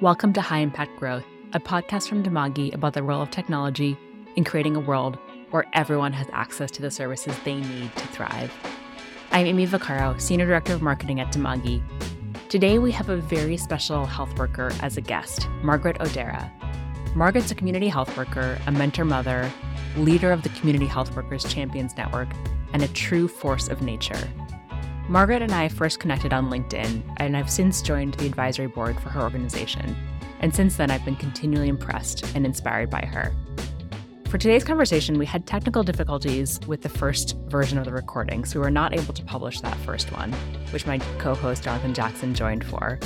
Welcome to High Impact Growth, a podcast from Dimagi about the role of technology in creating a world where everyone has access to the services they need to thrive. I'm Amy Vaccaro, Senior Director of Marketing at Dimagi. Today, we have a very special health worker as a guest, Margaret Odera. Margaret's a community health worker, a mentor mother, leader of the Community Health Workers Champions Network, and a true force of nature. Margaret and I first connected on LinkedIn, and I've since joined the advisory board for her organization. And since then, I've been continually impressed and inspired by her. For today's conversation, we had technical difficulties with the first version of the recording, so we were not able to publish that first one, which my co host Jonathan Jackson joined for.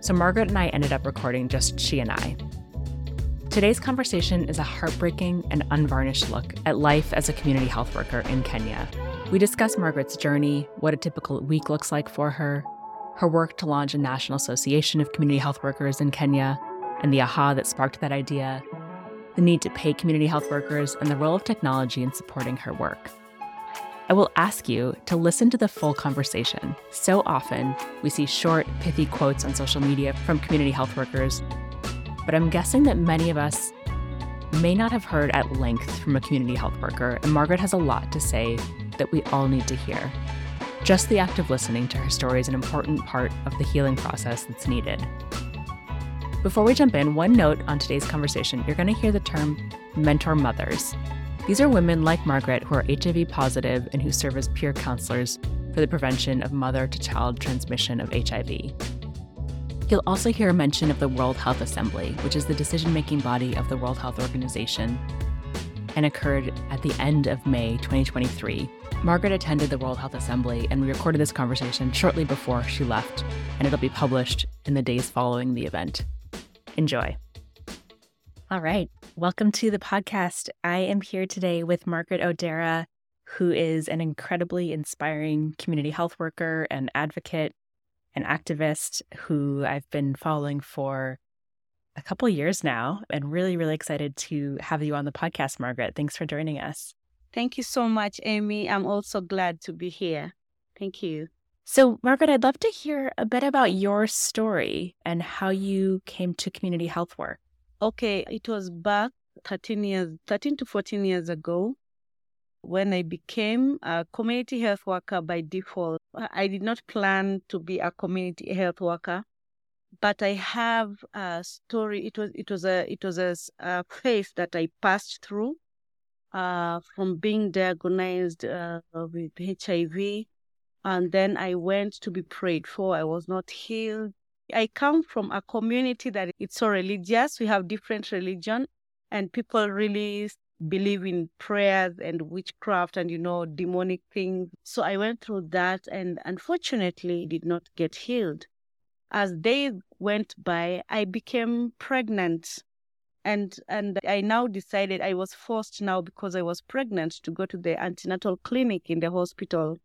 So Margaret and I ended up recording just she and I. Today's conversation is a heartbreaking and unvarnished look at life as a community health worker in Kenya. We discuss Margaret's journey, what a typical week looks like for her, her work to launch a national association of community health workers in Kenya, and the aha that sparked that idea, the need to pay community health workers, and the role of technology in supporting her work. I will ask you to listen to the full conversation. So often, we see short, pithy quotes on social media from community health workers but I'm guessing that many of us may not have heard at length from a community health worker, and Margaret has a lot to say that we all need to hear. Just the act of listening to her story is an important part of the healing process that's needed. Before we jump in, one note on today's conversation you're going to hear the term mentor mothers. These are women like Margaret who are HIV positive and who serve as peer counselors for the prevention of mother to child transmission of HIV. You'll also hear a mention of the World Health Assembly, which is the decision making body of the World Health Organization, and occurred at the end of May 2023. Margaret attended the World Health Assembly, and we recorded this conversation shortly before she left, and it'll be published in the days following the event. Enjoy. All right. Welcome to the podcast. I am here today with Margaret Odera, who is an incredibly inspiring community health worker and advocate an activist who I've been following for a couple years now and really, really excited to have you on the podcast, Margaret. Thanks for joining us. Thank you so much, Amy. I'm also glad to be here. Thank you. So, Margaret, I'd love to hear a bit about your story and how you came to community health work. Okay, it was back 13 years, 13 to 14 years ago when I became a community health worker by default. I did not plan to be a community health worker, but I have a story. It was it was a it was a, a phase that I passed through uh, from being diagnosed uh, with HIV, and then I went to be prayed for. I was not healed. I come from a community that it's so religious. We have different religion, and people really believe in prayers and witchcraft and you know demonic things so i went through that and unfortunately did not get healed as days went by i became pregnant and and i now decided i was forced now because i was pregnant to go to the antenatal clinic in the hospital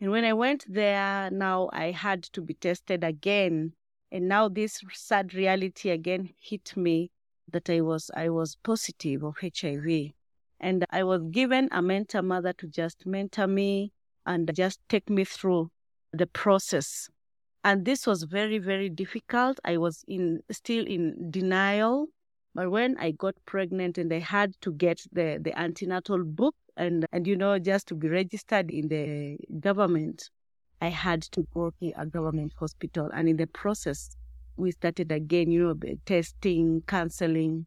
and when i went there now i had to be tested again and now this sad reality again hit me that I was I was positive of HIV. And I was given a mentor mother to just mentor me and just take me through the process. And this was very, very difficult. I was in still in denial. But when I got pregnant and I had to get the, the antenatal book and, and you know, just to be registered in the government, I had to go to a government hospital. And in the process, we started again, you know, testing, counseling.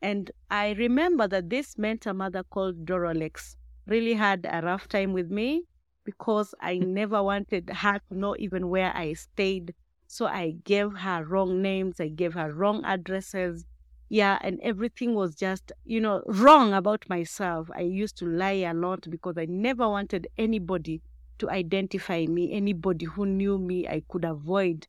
And I remember that this mentor mother called Doralex really had a rough time with me because I never wanted her to know even where I stayed. So I gave her wrong names, I gave her wrong addresses. Yeah, and everything was just, you know, wrong about myself. I used to lie a lot because I never wanted anybody to identify me, anybody who knew me, I could avoid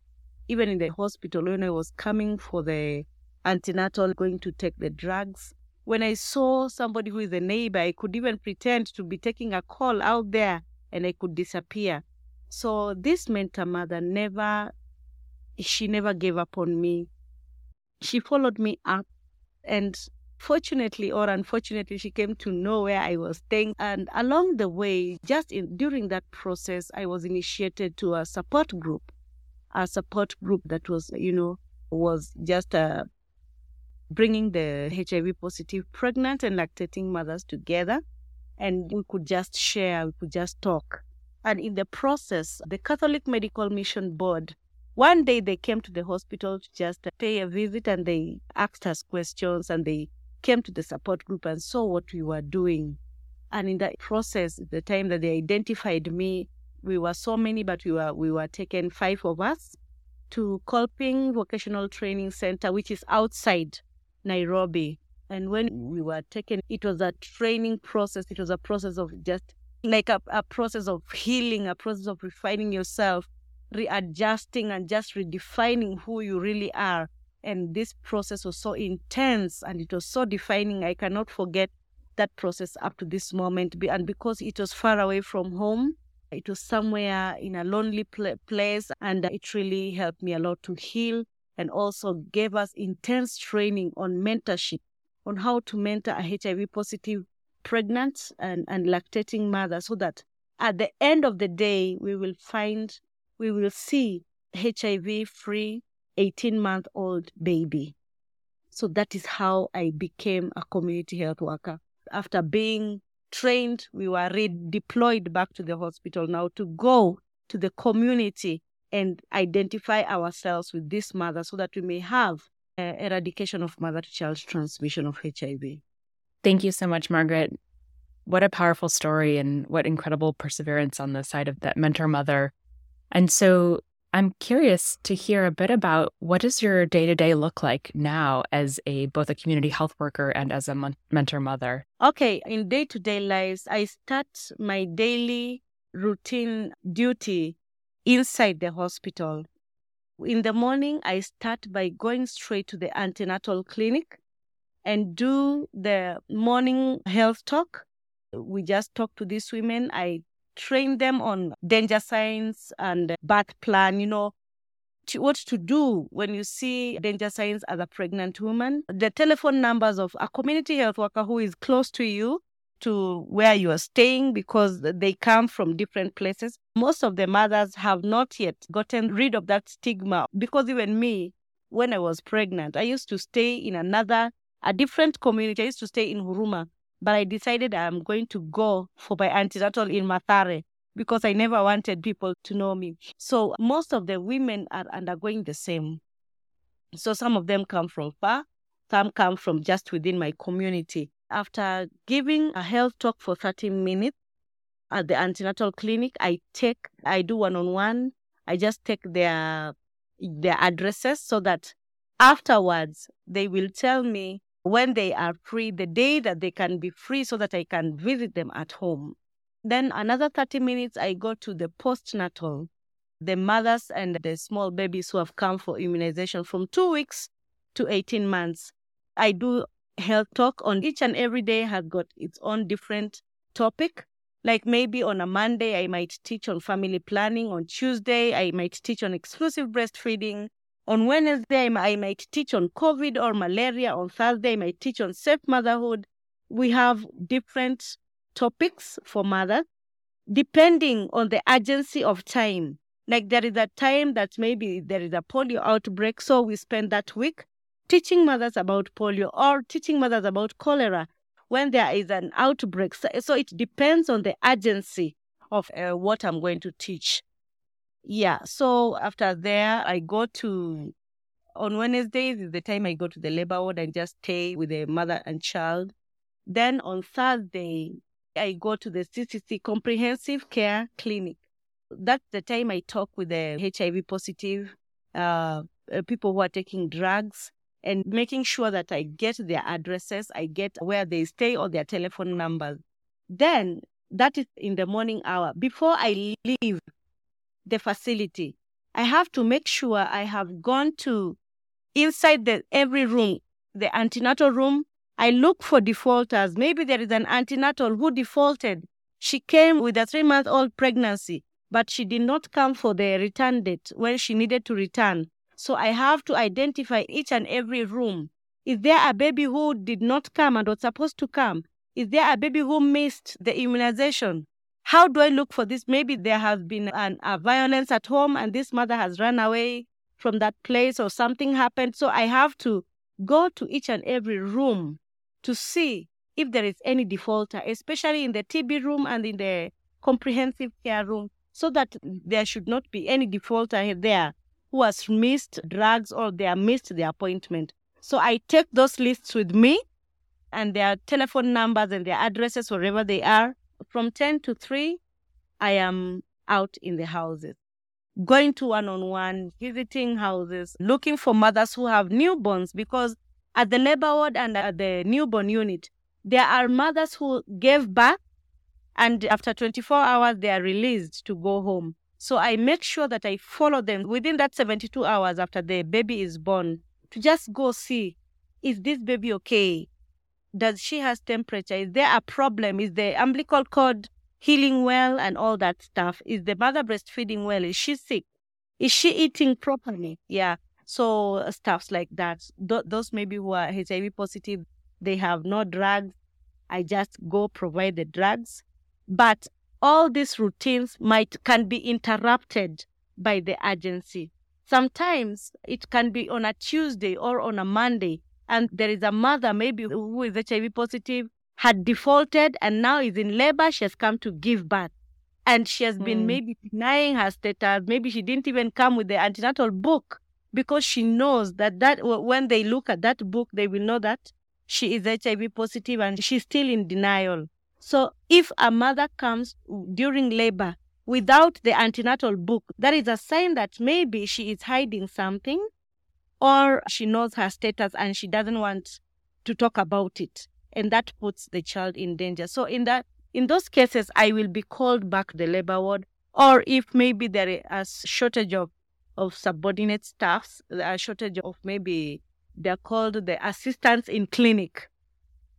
even in the hospital when I was coming for the antenatal, going to take the drugs. When I saw somebody who is a neighbor, I could even pretend to be taking a call out there and I could disappear. So this mentor mother never, she never gave up on me. She followed me up and fortunately or unfortunately she came to know where i was staying and along the way just in, during that process i was initiated to a support group a support group that was, you know, was just uh, bringing the HIV positive pregnant and lactating mothers together. And we could just share, we could just talk. And in the process, the Catholic Medical Mission Board, one day they came to the hospital to just pay a visit and they asked us questions and they came to the support group and saw what we were doing. And in that process, the time that they identified me, we were so many, but we were we were taken five of us to Kolping Vocational Training Center, which is outside Nairobi. And when we were taken, it was a training process. It was a process of just like a, a process of healing, a process of refining yourself, readjusting and just redefining who you really are. And this process was so intense and it was so defining. I cannot forget that process up to this moment. And because it was far away from home, it was somewhere in a lonely pl- place, and it really helped me a lot to heal and also gave us intense training on mentorship, on how to mentor a HIV positive pregnant and, and lactating mother so that at the end of the day, we will find, we will see HIV free 18 month old baby. So that is how I became a community health worker. After being trained, we were redeployed back to the hospital now to go to the community and identify ourselves with this mother so that we may have eradication of mother to child transmission of HIV. Thank you so much, Margaret. What a powerful story and what incredible perseverance on the side of that mentor mother. And so I'm curious to hear a bit about what does your day to day look like now as a both a community health worker and as a mentor mother. Okay, in day to day lives, I start my daily routine duty inside the hospital. In the morning, I start by going straight to the antenatal clinic and do the morning health talk. We just talk to these women. I train them on danger signs and birth plan, you know, to, what to do when you see danger signs as a pregnant woman. The telephone numbers of a community health worker who is close to you to where you are staying because they come from different places. Most of the mothers have not yet gotten rid of that stigma because even me, when I was pregnant, I used to stay in another, a different community. I used to stay in Huruma but I decided I'm going to go for my antenatal in Mathare because I never wanted people to know me. So most of the women are undergoing the same. So some of them come from far, some come from just within my community. After giving a health talk for 30 minutes at the antenatal clinic, I take, I do one on one. I just take their their addresses so that afterwards they will tell me when they are free, the day that they can be free so that I can visit them at home. Then another 30 minutes, I go to the postnatal, the mothers and the small babies who have come for immunization from two weeks to 18 months. I do health talk on each and every day has got its own different topic. Like maybe on a Monday, I might teach on family planning. On Tuesday, I might teach on exclusive breastfeeding. On Wednesday, I might teach on COVID or malaria. On Thursday, I might teach on safe motherhood. We have different topics for mothers depending on the urgency of time. Like there is a time that maybe there is a polio outbreak, so we spend that week teaching mothers about polio or teaching mothers about cholera when there is an outbreak. So, so it depends on the urgency of uh, what I'm going to teach. Yeah. So after there, I go to on Wednesdays is the time I go to the labor ward and just stay with the mother and child. Then on Thursday, I go to the CCC Comprehensive Care Clinic. That's the time I talk with the HIV positive uh, uh, people who are taking drugs and making sure that I get their addresses, I get where they stay or their telephone numbers. Then that is in the morning hour. Before I leave, the facility. I have to make sure I have gone to inside the every room, the antenatal room. I look for defaulters. Maybe there is an antenatal who defaulted. She came with a three month old pregnancy, but she did not come for the return date when she needed to return. So I have to identify each and every room. Is there a baby who did not come and was supposed to come? Is there a baby who missed the immunization? How do I look for this? Maybe there has been an, a violence at home and this mother has run away from that place or something happened. So I have to go to each and every room to see if there is any defaulter, especially in the TB room and in the comprehensive care room, so that there should not be any defaulter there who has missed drugs or they have missed the appointment. So I take those lists with me and their telephone numbers and their addresses wherever they are. From 10 to 3, I am out in the houses, going to one on one, visiting houses, looking for mothers who have newborns because at the labor ward and at the newborn unit, there are mothers who gave birth and after 24 hours they are released to go home. So I make sure that I follow them within that 72 hours after the baby is born to just go see is this baby okay? Does she has temperature? Is there a problem? Is the umbilical cord healing well and all that stuff? Is the mother breastfeeding well? Is she sick? Is she eating properly? Yeah. So uh, stuffs like that. Th- those maybe who are HIV positive, they have no drugs. I just go provide the drugs. But all these routines might can be interrupted by the agency. Sometimes it can be on a Tuesday or on a Monday, and there is a mother maybe who is HIV positive, had defaulted, and now is in labor. She has come to give birth. And she has been mm. maybe denying her status. Maybe she didn't even come with the antenatal book because she knows that, that when they look at that book, they will know that she is HIV positive and she's still in denial. So if a mother comes during labor without the antenatal book, that is a sign that maybe she is hiding something or she knows her status and she doesn't want to talk about it. And that puts the child in danger. So in that in those cases, I will be called back the labor ward. Or if maybe there is a shortage of, of subordinate staffs, a shortage of maybe they're called the assistants in clinic.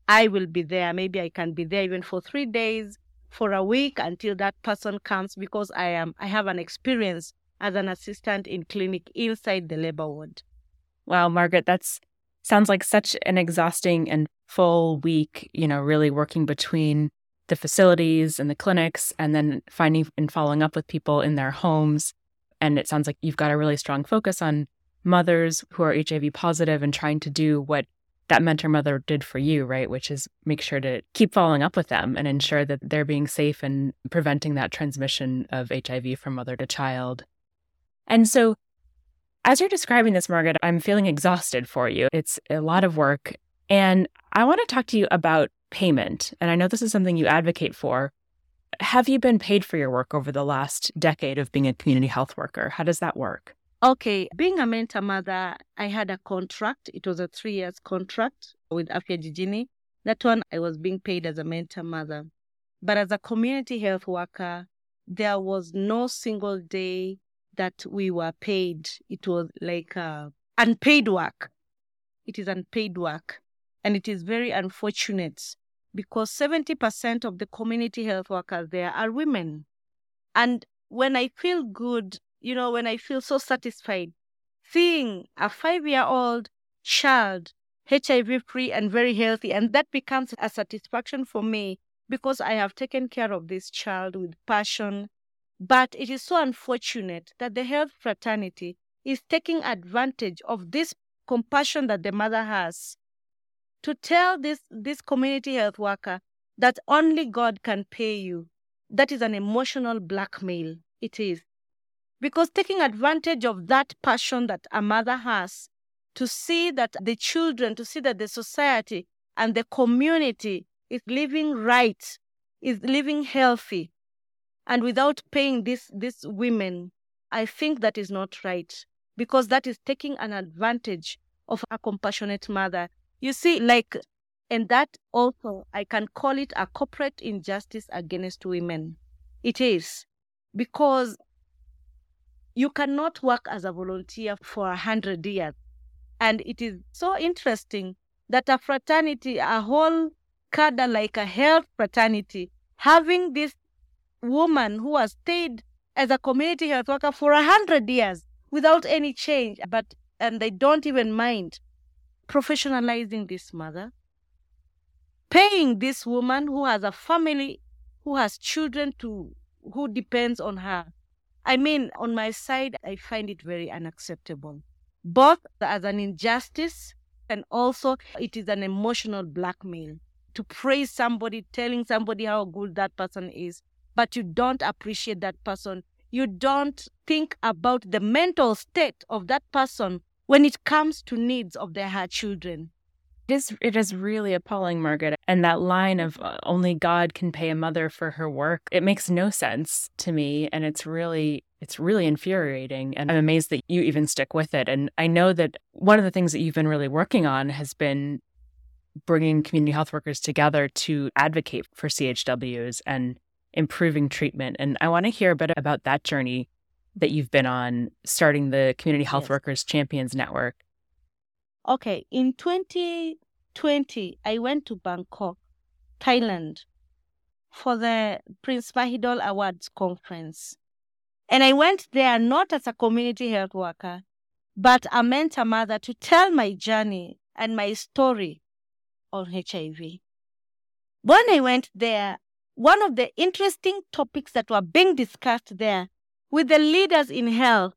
I will be there. Maybe I can be there even for three days, for a week until that person comes because I am I have an experience as an assistant in clinic inside the labor ward. Wow, Margaret, that's sounds like such an exhausting and full week, you know, really working between the facilities and the clinics and then finding and following up with people in their homes. And it sounds like you've got a really strong focus on mothers who are HIV positive and trying to do what that mentor mother did for you, right? Which is make sure to keep following up with them and ensure that they're being safe and preventing that transmission of HIV from mother to child. And so, as you're describing this, Margaret, I'm feeling exhausted for you. It's a lot of work. And I want to talk to you about payment. And I know this is something you advocate for. Have you been paid for your work over the last decade of being a community health worker? How does that work? Okay, being a mentor mother, I had a contract. It was a three years contract with Afya Jijini. That one, I was being paid as a mentor mother. But as a community health worker, there was no single day that we were paid. It was like uh, unpaid work. It is unpaid work. And it is very unfortunate because 70% of the community health workers there are women. And when I feel good you know, when I feel so satisfied seeing a five year old child HIV free and very healthy. And that becomes a satisfaction for me because I have taken care of this child with passion. But it is so unfortunate that the health fraternity is taking advantage of this compassion that the mother has to tell this, this community health worker that only God can pay you. That is an emotional blackmail. It is. Because taking advantage of that passion that a mother has to see that the children, to see that the society and the community is living right, is living healthy, and without paying this, these women, I think that is not right because that is taking an advantage of a compassionate mother. You see, like, and that also, I can call it a corporate injustice against women. It is because you cannot work as a volunteer for a hundred years. And it is so interesting that a fraternity, a whole cadre like a health fraternity, having this woman who has stayed as a community health worker for a hundred years without any change, but and they don't even mind professionalizing this mother, paying this woman who has a family, who has children to who depends on her I mean, on my side, I find it very unacceptable, both as an injustice and also it is an emotional blackmail to praise somebody, telling somebody how good that person is, but you don't appreciate that person. You don't think about the mental state of that person when it comes to needs of their children. It is, it is really appalling, Margaret. And that line of uh, only God can pay a mother for her work, it makes no sense to me. And it's really, it's really infuriating. And I'm amazed that you even stick with it. And I know that one of the things that you've been really working on has been bringing community health workers together to advocate for CHWs and improving treatment. And I want to hear a bit about that journey that you've been on, starting the Community Health yes. Workers Champions Network. Okay, in 2020, I went to Bangkok, Thailand, for the Prince Mahidol Awards conference. And I went there not as a community health worker, but a mentor mother to tell my journey and my story on HIV. When I went there, one of the interesting topics that were being discussed there with the leaders in health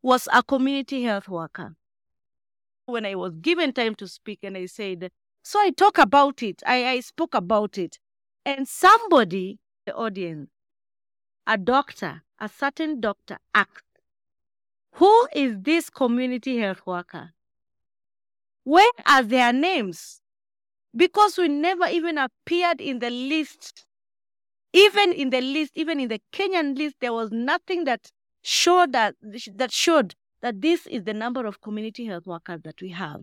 was a community health worker. When I was given time to speak and I said, so I talk about it, I, I spoke about it. And somebody, the audience, a doctor, a certain doctor asked, who is this community health worker? Where are their names? because we never even appeared in the list. Even in the list, even in the Kenyan list, there was nothing that showed that that showed that this is the number of community health workers that we have.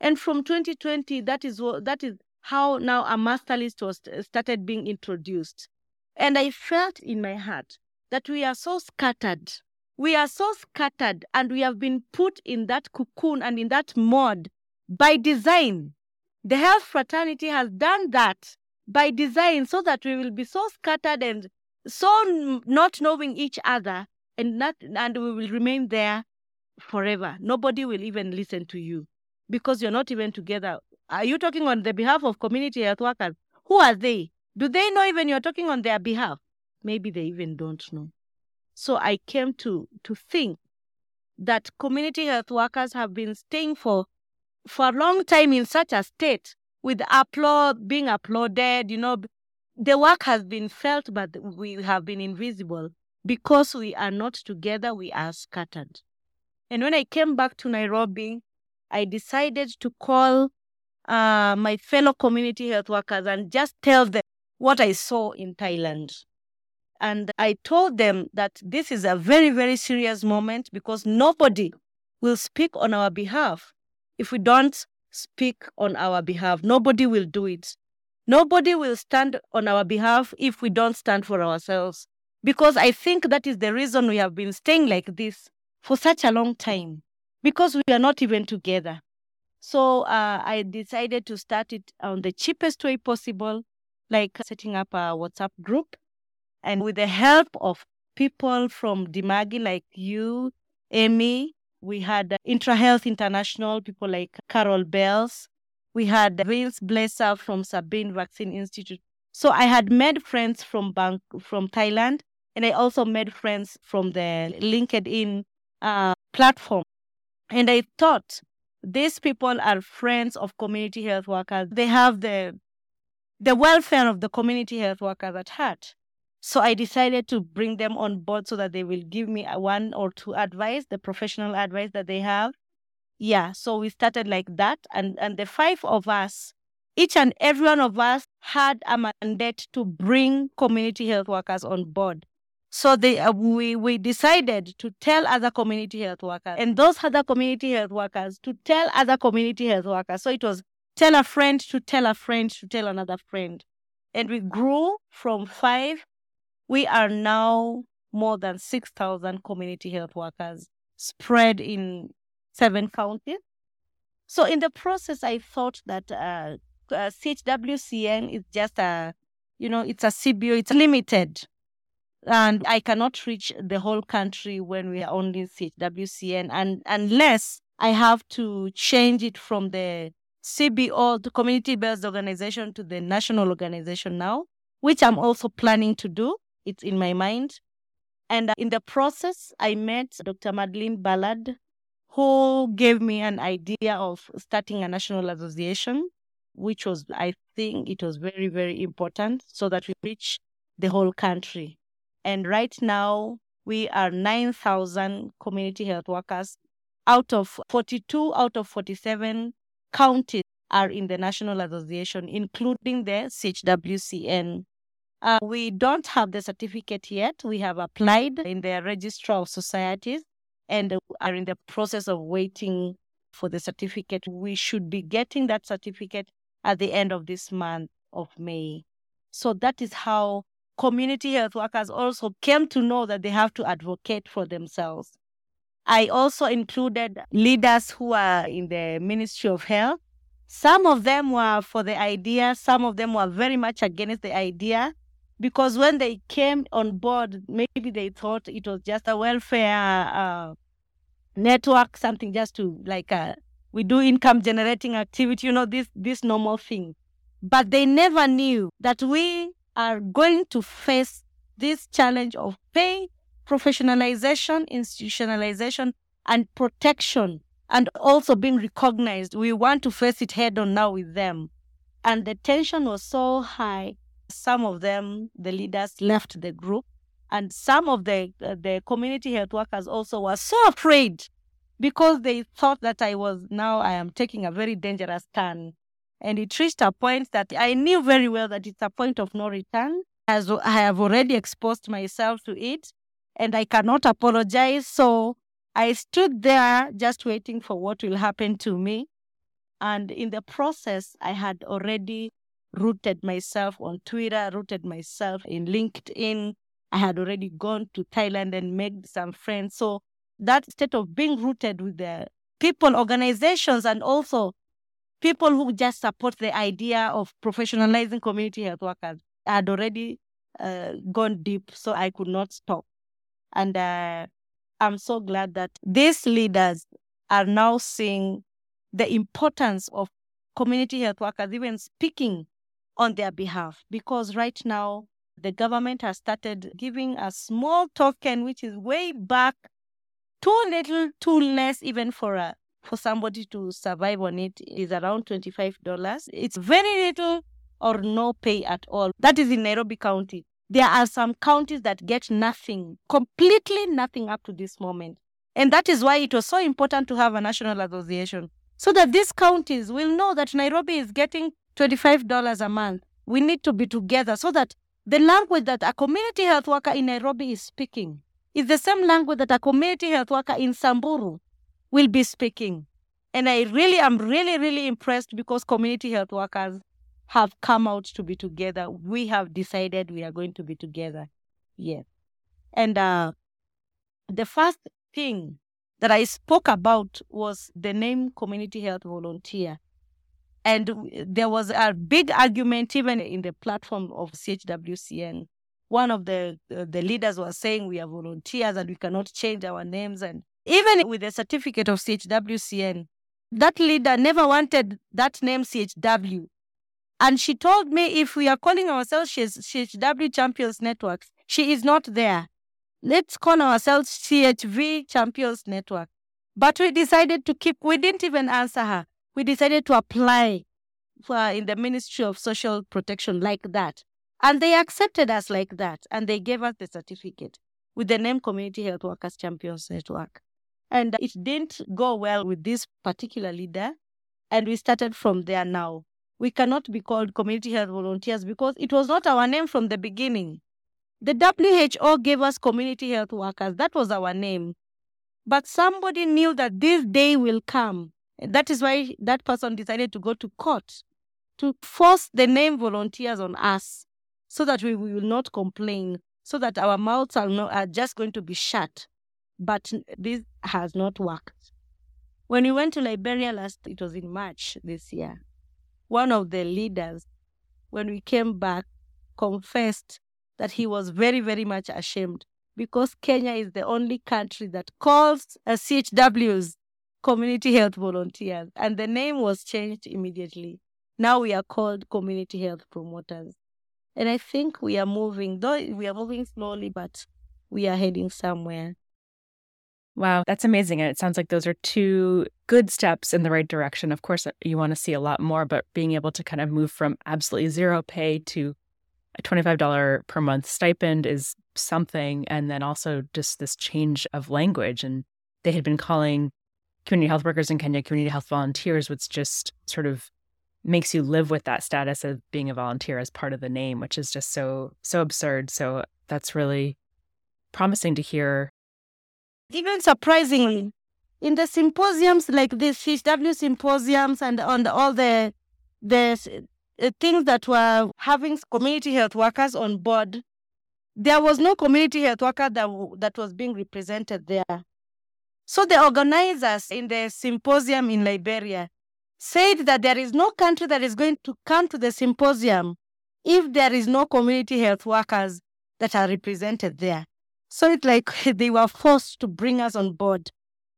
And from 2020, that is what that is how now a master list was uh, started being introduced. And I felt in my heart that we are so scattered. We are so scattered and we have been put in that cocoon and in that mode by design. The health fraternity has done that by design so that we will be so scattered and so not knowing each other and not and we will remain there forever. Nobody will even listen to you because you're not even together. Are you talking on the behalf of community health workers? Who are they? Do they know even you're talking on their behalf? Maybe they even don't know. So I came to to think that community health workers have been staying for for a long time in such a state with applaud being applauded, you know, the work has been felt, but we have been invisible because we are not together, we are scattered. And when I came back to Nairobi, I decided to call uh, my fellow community health workers and just tell them what I saw in Thailand. And I told them that this is a very, very serious moment because nobody will speak on our behalf if we don't speak on our behalf, nobody will do it. Nobody will stand on our behalf if we don't stand for ourselves. Because I think that is the reason we have been staying like this for such a long time, because we are not even together. So uh, I decided to start it on the cheapest way possible, like setting up a WhatsApp group. And with the help of people from Dimagi, like you, Amy, we had IntraHealth International, people like Carol Bells. We had Vince Blaser from Sabin Vaccine Institute. So I had made friends from Bank from Thailand, and I also made friends from the LinkedIn uh, platform. And I thought these people are friends of community health workers. They have the the welfare of the community health workers at heart. So I decided to bring them on board so that they will give me one or two advice, the professional advice that they have. Yeah, so we started like that. And, and the five of us, each and every one of us had a mandate to bring community health workers on board. So they, uh, we, we decided to tell other community health workers and those other community health workers to tell other community health workers. So it was tell a friend to tell a friend to tell another friend. And we grew from five we are now more than 6,000 community health workers spread in seven counties. So, in the process, I thought that uh, uh, CHWCN is just a, you know, it's a CBO, it's limited. And I cannot reach the whole country when we are only CHWCN, and unless I have to change it from the CBO, the community based organization, to the national organization now, which I'm also planning to do it's in my mind. And uh, in the process, I met Dr. Madeleine Ballard, who gave me an idea of starting a national association, which was, I think, it was very, very important so that we reach the whole country. And right now, we are 9,000 community health workers out of 42 out of 47 counties are in the National Association, including the CHWCN. Uh, we don't have the certificate yet. We have applied in the Registrar of Societies and are in the process of waiting for the certificate. We should be getting that certificate at the end of this month of May. So that is how community health workers also came to know that they have to advocate for themselves. I also included leaders who are in the Ministry of Health. Some of them were for the idea, some of them were very much against the idea because when they came on board, maybe they thought it was just a welfare uh, network, something just to like uh, we do income generating activity, you know, this this normal thing. But they never knew that we are going to face this challenge of pay professionalization, institutionalization, and protection, and also being recognized. We want to face it head on now with them. And the tension was so high. Some of them, the leaders, left the group. And some of the, the community health workers also were so afraid because they thought that I was now, I am taking a very dangerous turn. And it reached a point that I knew very well that it's a point of no return, as I have already exposed myself to it and I cannot apologize. So I stood there just waiting for what will happen to me. And in the process, I had already rooted myself on Twitter, rooted myself in LinkedIn. I had already gone to Thailand and made some friends. So that state of being rooted with the people, organizations, and also people who just support the idea of professionalizing community health workers had already uh, gone deep, so I could not stop. And uh, I'm so glad that these leaders are now seeing the importance of community health workers even speaking on their behalf. Because right now, the government has started giving a small token, which is way back, too little, too less, even for a for somebody to survive on it is around $25. It's very little or no pay at all. That is in Nairobi County. There are some counties that get nothing, completely nothing up to this moment. And that is why it was so important to have a national association so that these counties will know that Nairobi is getting $25 a month. We need to be together so that the language that a community health worker in Nairobi is speaking is the same language that a community health worker in Samburu will be speaking. And I really am really, really impressed because community health workers have come out to be together. We have decided we are going to be together. Yes. And uh, the first thing that I spoke about was the name Community Health Volunteer. And there was a big argument even in the platform of CHWCN. One of the uh, the leaders was saying we are volunteers and we cannot change our names. And even with the certificate of CHWCN, that leader never wanted that name CHW and she told me if we are calling ourselves CHW Champions Network, she is not there. Let's call ourselves CHV Champions Network. But we decided to keep, we didn't even answer her. We decided to apply for, in the Ministry of Social Protection like that. And they accepted us like that. And they gave us the certificate with the name Community Health Workers Champions Network. And it didn't go well with this particular leader. And we started from there now we cannot be called community health volunteers because it was not our name from the beginning. The WHO gave us community health workers. That was our name. But somebody knew that this day will come. That is why that person decided to go to court to force the name volunteers on us so that we will not complain, so that our mouths are, not, are just going to be shut. But this has not worked. When we went to Liberia last, it was in March this year one of the leaders, when we came back, confessed that he was very, very much ashamed because Kenya is the only country that calls CHWs community health volunteers, and the name was changed immediately. Now we are called community health promoters. And I think we are moving, though we are moving slowly, but we are heading somewhere. Wow, that's amazing. And it sounds like those are two good steps in the right direction. Of course, you want to see a lot more, but being able to kind of move from absolutely zero pay to a $25 per month stipend is something. And then also just this change of language. And they had been calling community health workers in Kenya community health volunteers, which just sort of makes you live with that status of being a volunteer as part of the name, which is just so, so absurd. So that's really promising to hear. Even surprisingly, in the symposiums like this, CHW symposiums and on the, all the, the uh, things that were having community health workers on board, there was no community health worker that, that was being represented there. So the organizers in the symposium in Liberia said that there is no country that is going to come to the symposium if there is no community health workers that are represented there. So it's like they were forced to bring us on board.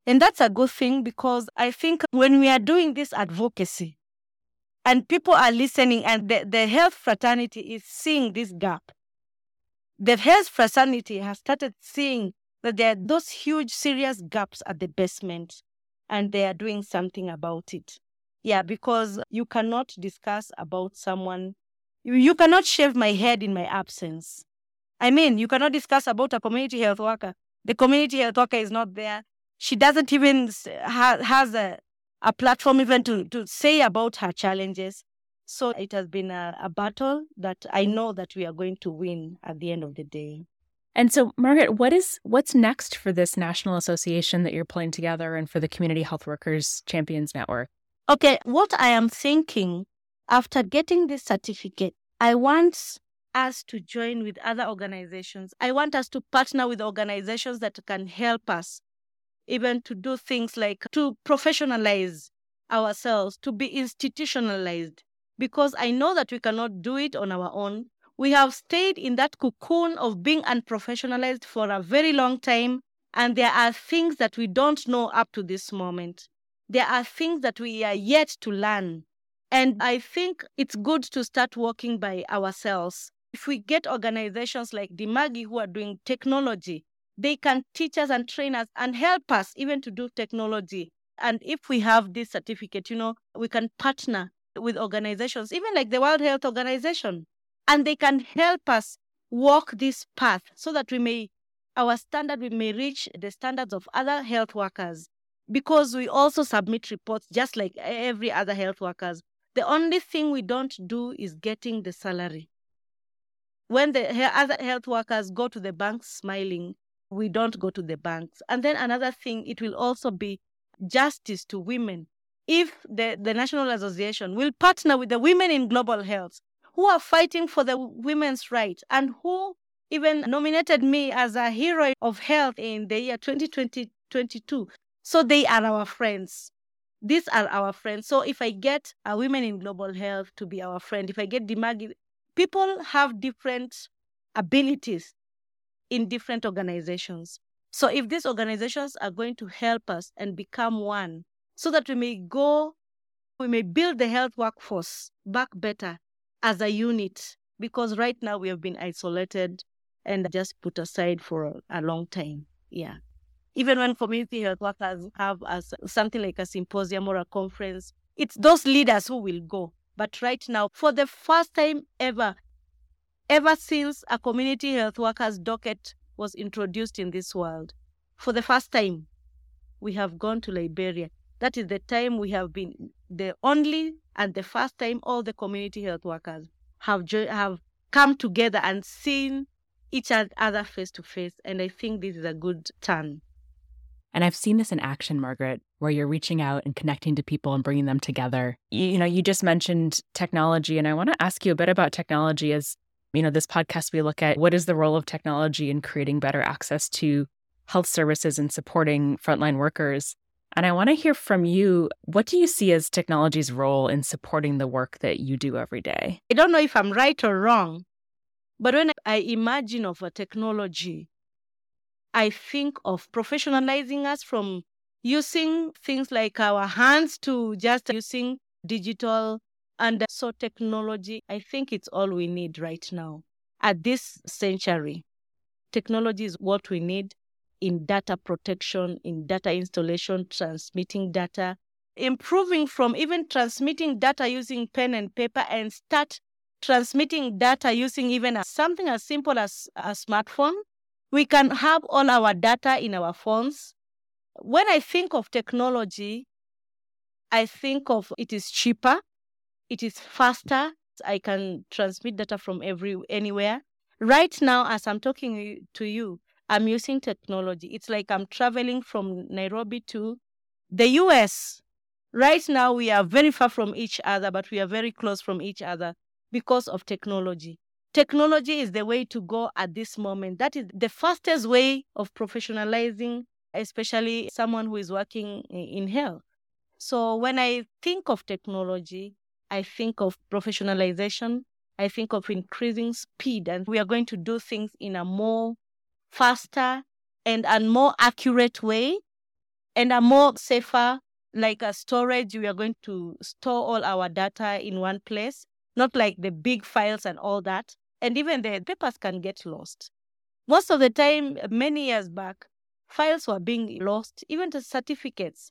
And that's a good thing because I think when we are doing this advocacy and people are listening and the, the health fraternity is seeing this gap, the health fraternity has started seeing that there are those huge, serious gaps at the basement and they are doing something about it. Yeah, because you cannot discuss about someone, you, you cannot shave my head in my absence. I mean, you cannot discuss about a community health worker. The community health worker is not there. She doesn't even ha- has a, a platform even to, to say about her challenges. So it has been a, a battle that I know that we are going to win at the end of the day. And so, Margaret, what is what's next for this national association that you're pulling together and for the Community Health Workers Champions Network? Okay, what I am thinking after getting this certificate, I want us to join with other organizations. I want us to partner with organizations that can help us even to do things like to professionalize ourselves, to be institutionalized, because I know that we cannot do it on our own. We have stayed in that cocoon of being unprofessionalized for a very long time, and there are things that we don't know up to this moment. There are things that we are yet to learn. And I think it's good to start working by ourselves. If we get organizations like Dimagi who are doing technology, they can teach us and train us and help us even to do technology. And if we have this certificate, you know, we can partner with organizations, even like the World Health Organization and they can help us walk this path so that we may our standard we may reach the standards of other health workers. Because we also submit reports just like every other health workers. The only thing we don't do is getting the salary when the other health workers go to the banks smiling we don't go to the banks and then another thing it will also be justice to women if the, the national association will partner with the women in global health who are fighting for the women's rights and who even nominated me as a hero of health in the year 2022. So they are our friends. These are our friends. So if I get a women in global health to be our friend, if I get Dimagi, people have different abilities in different organizations. So if these organizations are going to help us and become one, so that we may go, we may build the health workforce back better as a unit because right now we have been isolated and just put aside for a, long time. Yeah. Even when community health workers have a, something like a symposium or a conference, it's those leaders who will go. But right now, for the first time ever, ever since a community health workers docket was introduced in this world, for the first time, we have gone to Liberia. That is the time we have been the only and the first time all the community health workers have jo- have come together and seen each other face to face. And I think this is a good turn. And I've seen this in action, Margaret, where you're reaching out and connecting to people and bringing them together. You, know, you just mentioned technology, and I want to ask you a bit about technology. As you know, this podcast we look at what is the role of technology in creating better access to health services and supporting frontline workers. And I want to hear from you what do you see as technology's role in supporting the work that you do every day? I don't know if I'm right or wrong, but when I imagine of a technology, I think of professionalizing us from using things like our hands to just using digital and so technology. I think it's all we need right now at this century. technology is what we need in data protection, in data installation, transmitting data, improving from even transmitting data using pen and paper and start transmitting data using even something as simple as a smartphone. We can have all our data in our phones. When I think of technology, I think of it is cheaper, it is faster. I can transmit data from every anywhere. Right now, as I'm talking to you, I'm using technology. It's like I'm traveling from Nairobi to the US. Right now, we are very far from each other, but we are very close from each other because of technology. Technology is the way to go at this moment. That is the fastest way of professionalizing, especially someone who is working in health. So when I think of technology, I think of professionalization. I think of increasing speed, and we are going to do things in a more faster and a more accurate way and a more safer like a storage we are going to store all our data in one place not like the big files and all that and even the papers can get lost most of the time many years back files were being lost even the certificates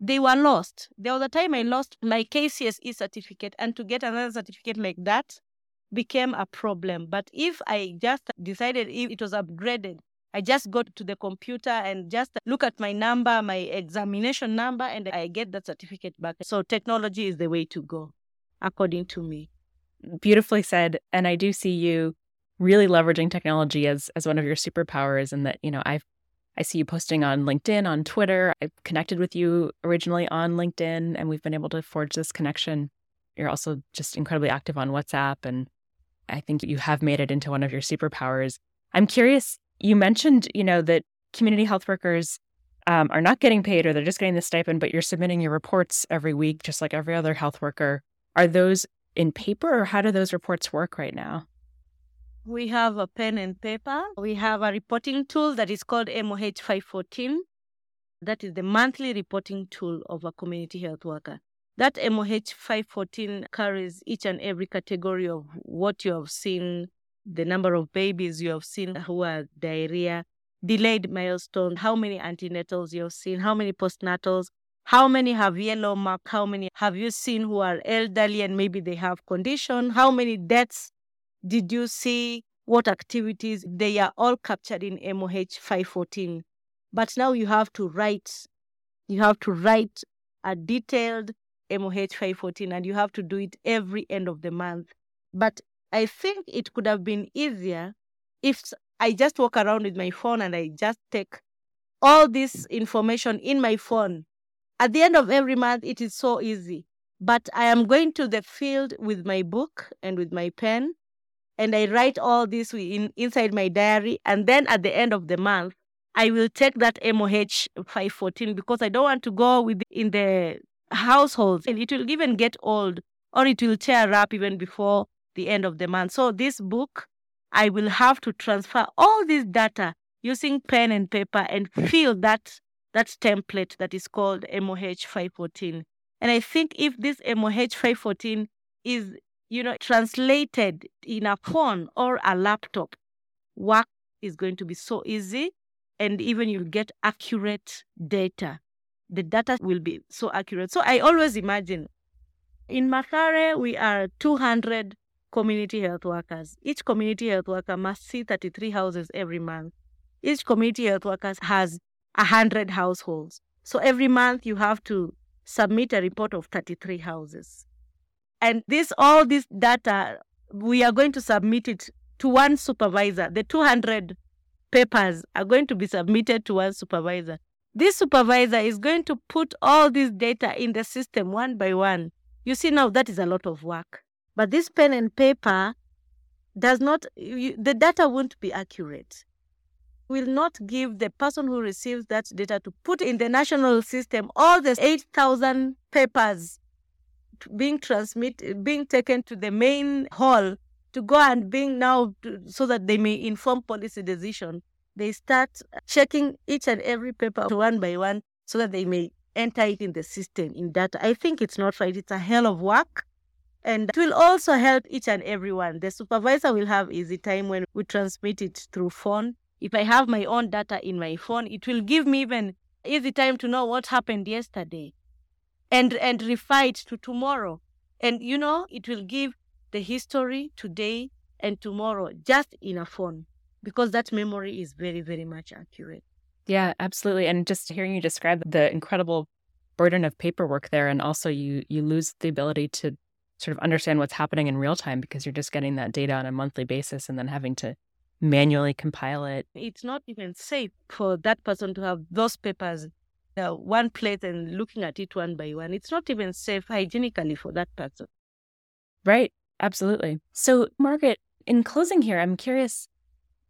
they were lost there was a time i lost my kcse certificate and to get another certificate like that became a problem. But if I just decided if it was upgraded, I just go to the computer and just look at my number, my examination number, and I get that certificate back. So technology is the way to go, according to me. Beautifully said. And I do see you really leveraging technology as as one of your superpowers and that, you know, I've I see you posting on LinkedIn, on Twitter. I connected with you originally on LinkedIn and we've been able to forge this connection. You're also just incredibly active on WhatsApp and I think you have made it into one of your superpowers. I'm curious, you mentioned, you know, that community health workers um, are not getting paid or they're just getting the stipend, but you're submitting your reports every week, just like every other health worker. Are those in paper or how do those reports work right now? We have a pen and paper. We have a reporting tool that is called MOH 514. That is the monthly reporting tool of a community health worker. That MOH 514 carries each and every category of what you have seen, the number of babies you have seen who are diarrhea, delayed milestone, how many antenatals you have seen, how many postnatals, how many have yellow mark, how many have you seen who are elderly and maybe they have condition, how many deaths did you see, what activities, they are all captured in MOH 514. But now you have to write, you have to write a detailed MOH 514 and you have to do it every end of the month. But I think it could have been easier if I just walk around with my phone and I just take all this information in my phone. At the end of every month, it is so easy. But I am going to the field with my book and with my pen, and I write all this in, inside my diary. And then at the end of the month, I will take that MOH 514 because I don't want to go with in the households and it will even get old or it will tear up even before the end of the month. So this book, I will have to transfer all this data using pen and paper and fill that that template that is called MOH 514. And I think if this MOH 514 is, you know, translated in a phone or a laptop, work is going to be so easy and even you'll get accurate data the data will be so accurate. So I always imagine in Mathare, we are 200 community health workers. Each community health worker must see 33 houses every month. Each community health worker has 100 households. So every month you have to submit a report of 33 houses. And this, all this data, we are going to submit it to one supervisor. The 200 papers are going to be submitted to one supervisor. This supervisor is going to put all this data in the system one by one. You see, now that is a lot of work. But this pen and paper does not, you, the data won't be accurate. Will not give the person who receives that data to put in the national system all the 8,000 papers being transmitted, being taken to the main hall to go and being now to, so that they may inform policy decision they start checking each and every paper one by one so that they may enter it in the system in data. I think it's not right. It's a hell of work. And it will also help each and everyone. The supervisor will have easy time when we transmit it through phone. If I have my own data in my phone, it will give me even easy time to know what happened yesterday and and refer it to tomorrow. And you know, it will give the history today and tomorrow just in a phone because that memory is very, very much accurate. Yeah, absolutely. And just hearing you describe the incredible burden of paperwork there, and also you you lose the ability to sort of understand what's happening in real time because you're just getting that data on a monthly basis and then having to manually compile it. It's not even safe for that person to have those papers uh, one place and looking at it one by one. It's not even safe hygienically for that person. Right. Absolutely. So, Margaret, in closing here, I'm curious.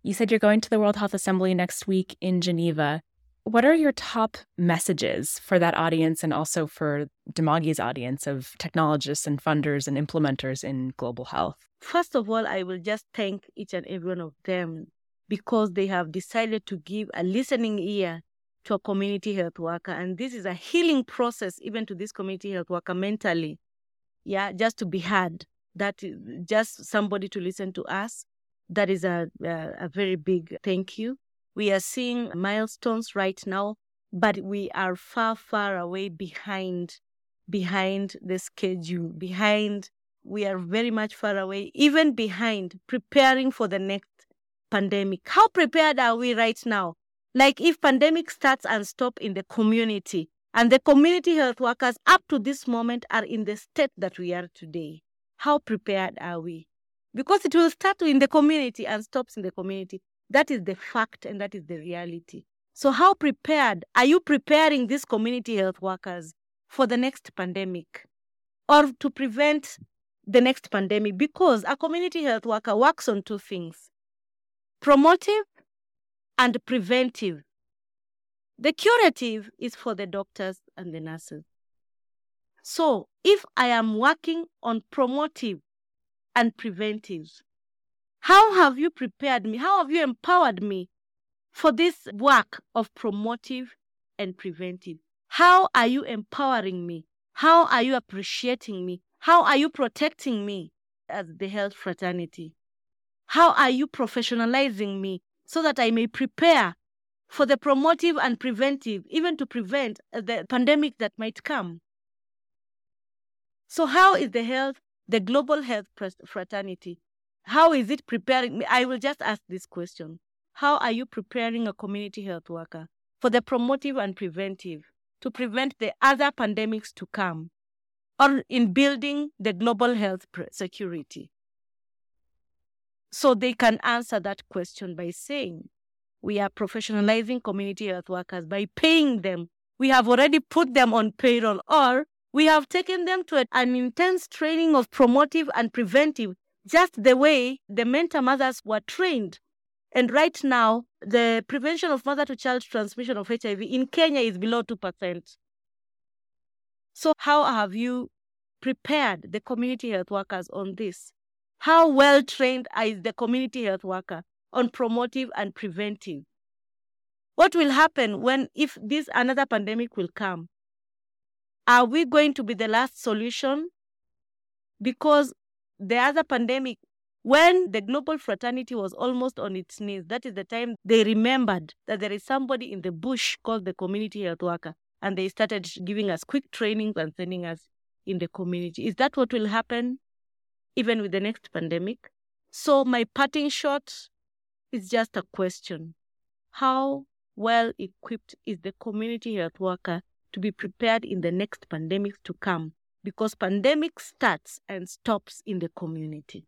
You said you're going to the World Health Assembly next week in Geneva. What are your top messages for that audience and also for Dimagi's audience of technologists and funders and implementers in global health? First of all, I will just thank each and every one of them because they have decided to give a listening ear to a community health worker. And this is a healing process, even to this community health worker mentally. Yeah, just to be heard, that just somebody to listen to us. That is a, a, a very big thank you. We are seeing milestones right now, but we are far, far away behind behind the schedule, behind we are very much far away, even behind preparing for the next pandemic. How prepared are we right now? Like if pandemic starts and stop in the community, and the community health workers up to this moment are in the state that we are today. How prepared are we? Because it will start in the community and stops in the community. That is the fact and that is the reality. So, how prepared are you preparing these community health workers for the next pandemic or to prevent the next pandemic? Because a community health worker works on two things promotive and preventive. The curative is for the doctors and the nurses. So, if I am working on promotive and preventive, how have you prepared me? How have you empowered me for this work of promotive and preventive? How are you empowering me? How are you appreciating me? How are you protecting me as the health fraternity? How are you professionalizing me so that I may prepare for the promotive and preventive, even to prevent the pandemic that might come? So, how is the health, the global health fraternity, how is it preparing me? I will just ask this question. How are you preparing a community health worker for the promotive and preventive to prevent the other pandemics to come or in building the global health security? So they can answer that question by saying, we are professionalizing community health workers by paying them. We have already put them on payroll, or we have taken them to an intense training of promotive and preventive just the way the mentor mothers were trained. And right now, the prevention of mother to child transmission of HIV in Kenya is below 2%. So, how have you prepared the community health workers on this? How well trained is the community health worker on promotive and preventive? What will happen when, if this another pandemic will come? Are we going to be the last solution? Because the other pandemic, when the global fraternity was almost on its knees, that is the time they remembered that there is somebody in the bush called the community health worker. And they started giving us quick trainings and sending us in the community. Is that what will happen even with the next pandemic? So, my parting shot is just a question How well equipped is the community health worker to be prepared in the next pandemics to come? Because pandemic starts and stops in the community.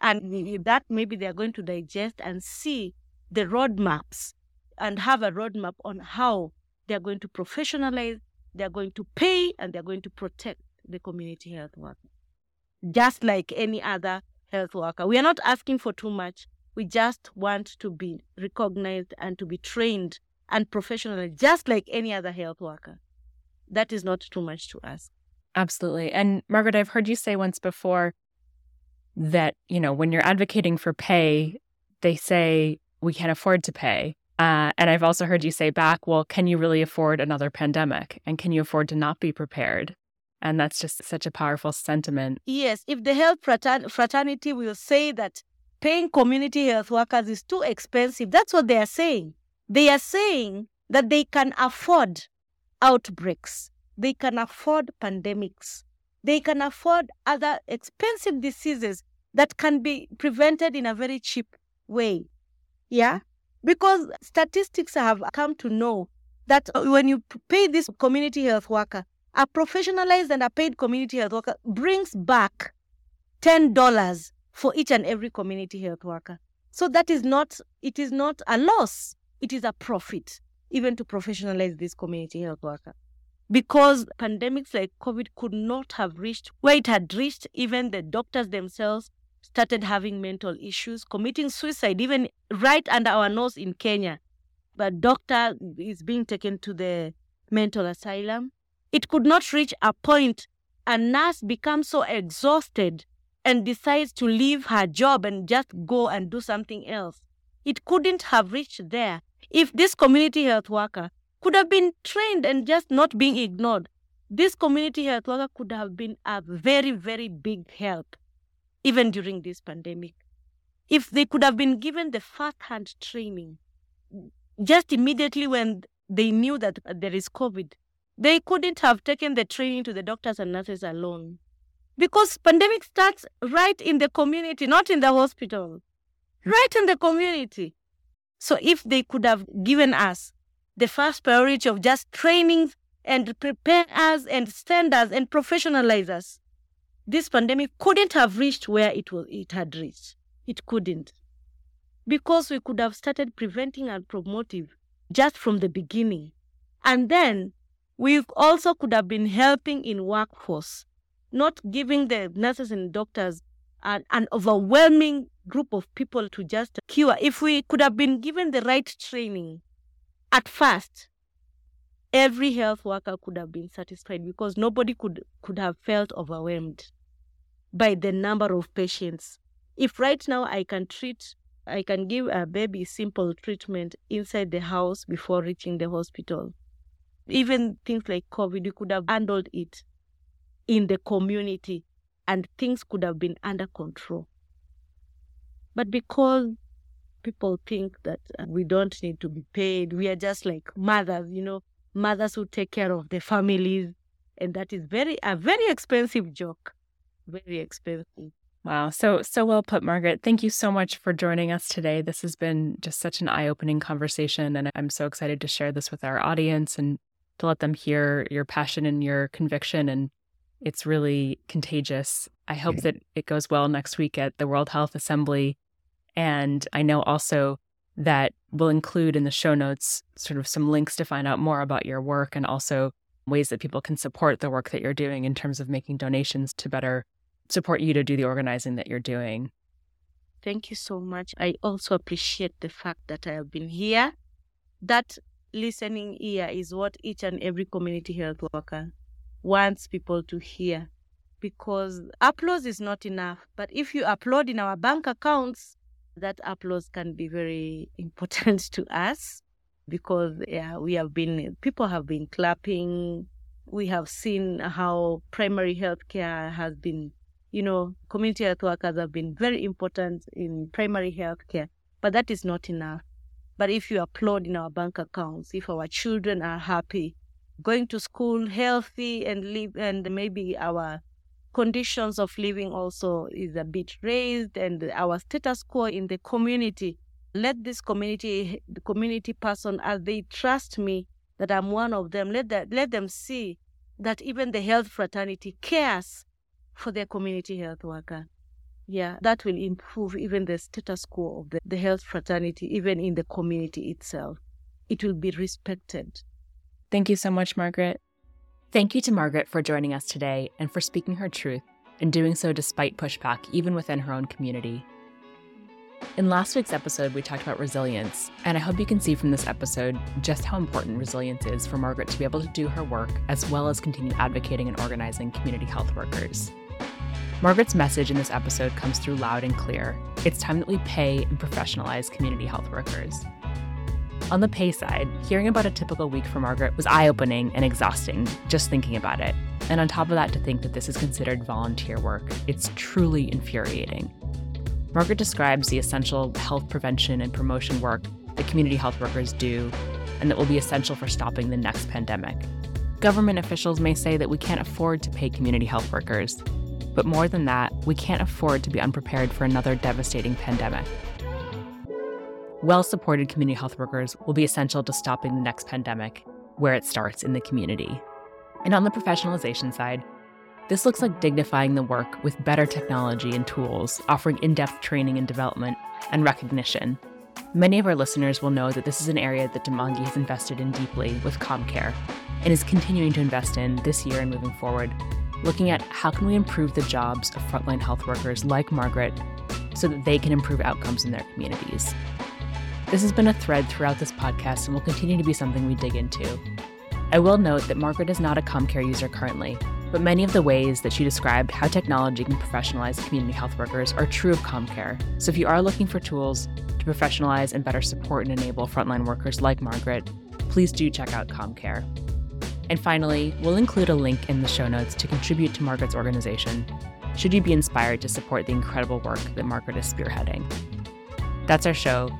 And that maybe they're going to digest and see the roadmaps and have a roadmap on how they're going to professionalize, they're going to pay, and they're going to protect the community health worker. Just like any other health worker. We are not asking for too much. We just want to be recognized and to be trained and professionalized, just like any other health worker that is not too much to ask. Absolutely. And Margaret, I've heard you say once before that, you know, when you're advocating for pay, they say we can't afford to pay. Uh, and I've also heard you say back, well, can you really afford another pandemic? And can you afford to not be prepared? And that's just such a powerful sentiment. Yes. If the health fraternity will say that paying community health workers is too expensive. That's what they are saying. They are saying that they can afford outbreaks, they can afford pandemics, they can afford other expensive diseases that can be prevented in a very cheap way. Yeah? Because statistics have come to know that uh, when you pay this community health worker, a professionalized and a paid community health worker brings back $10 for each and every community health worker. So that is not, it is not a loss, it is a profit, even to professionalize this community health worker. Because pandemics like COVID could not have reached where it had reached, even the doctors themselves started having mental issues, committing suicide, even right under our nose in Kenya. But doctor is being taken to the mental asylum. It could not reach a point a nurse becomes so exhausted and decides to leave her job and just go and do something else. It couldn't have reached there if this community health worker could have been trained and just not being ignored. This community health worker could have been a very, very big help, even during this pandemic. If they could have been given the first hand training just immediately when they knew that there is COVID, they couldn't have taken the training to the doctors and nurses alone because pandemic starts right in the community not in the hospital right in the community so if they could have given us the first priority of just training and prepare us and stand us and professionalize us this pandemic couldn't have reached where it was it had reached. It couldn't. Because we could have started preventing and promotive just from the beginning. And then we also could have been helping in workforce not giving the nurses and doctors an, an overwhelming group of people to just cure. If we could have been given the right training at first, every health worker could have been satisfied because nobody could, could have felt overwhelmed by the number of patients. If right now I can treat, I can give a baby simple treatment inside the house before reaching the hospital. Even things like COVID, we could have handled it in the community and things could have been under control. But because people think that uh, we don't need to be paid, we are just like mothers, you know, mothers who take care of the families. And that is very a very expensive joke. Very expensive. Wow. So, so well put, Margaret. Thank you so much for joining us today. This has been just such an eye opening conversation. And I'm so excited to share this with our audience and to let them hear your passion and your conviction and it's really contagious. I hope that it goes well next week at the World Health Assembly. And I know also that we'll include in the show notes sort of some links to find out more about your work and also ways that people can support the work that you're doing in terms of making donations to better support you to do the organizing that you're doing. Thank you so much. I also appreciate the fact that I have been here. That listening ear is what each and every community health worker wants people to hear because applause is not enough. But if you upload in our bank accounts, that applause can be very important to us because yeah, we have been people have been clapping. We have seen how primary health care has been, you know, community health workers have been very important in primary health care, but that is not enough. But if you upload in our bank accounts, if our children are happy, going to school healthy and live and maybe our conditions of living also is a bit raised and our status quo in the community. Let this community the community person as they trust me that i'm one of them let that let them see that even the health fraternity cares for their community health worker. Yeah that will improve even the status quo of the, the health fraternity even in the community itself. It will be respected Thank you so much, Margaret. Thank you to Margaret for joining us today and for speaking her truth and doing so despite pushback, even within her own community. In last week's episode, we talked about resilience, and I hope you can see from this episode just how important resilience is for Margaret to be able to do her work as well as continue advocating and organizing community health workers. Margaret's message in this episode comes through loud and clear. It's time that we pay and professionalize community health workers. On the pay side, hearing about a typical week for Margaret was eye opening and exhausting just thinking about it. And on top of that, to think that this is considered volunteer work, it's truly infuriating. Margaret describes the essential health prevention and promotion work that community health workers do and that will be essential for stopping the next pandemic. Government officials may say that we can't afford to pay community health workers, but more than that, we can't afford to be unprepared for another devastating pandemic. Well supported community health workers will be essential to stopping the next pandemic, where it starts in the community. And on the professionalization side, this looks like dignifying the work with better technology and tools, offering in depth training and development and recognition. Many of our listeners will know that this is an area that Dimagi has invested in deeply with CommCare and is continuing to invest in this year and moving forward, looking at how can we improve the jobs of frontline health workers like Margaret so that they can improve outcomes in their communities. This has been a thread throughout this podcast and will continue to be something we dig into. I will note that Margaret is not a CommCare user currently, but many of the ways that she described how technology can professionalize community health workers are true of CommCare. So if you are looking for tools to professionalize and better support and enable frontline workers like Margaret, please do check out CommCare. And finally, we'll include a link in the show notes to contribute to Margaret's organization, should you be inspired to support the incredible work that Margaret is spearheading. That's our show.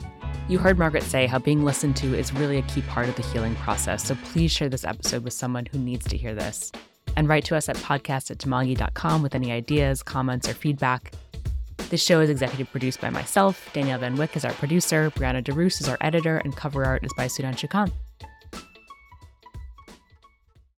You heard Margaret say how being listened to is really a key part of the healing process, so please share this episode with someone who needs to hear this. And write to us at podcast at dimagi.com with any ideas, comments, or feedback. This show is executive produced by myself. Danielle Van Wyck is our producer. Brianna DeRoos is our editor, and cover art is by Sudan Chukant.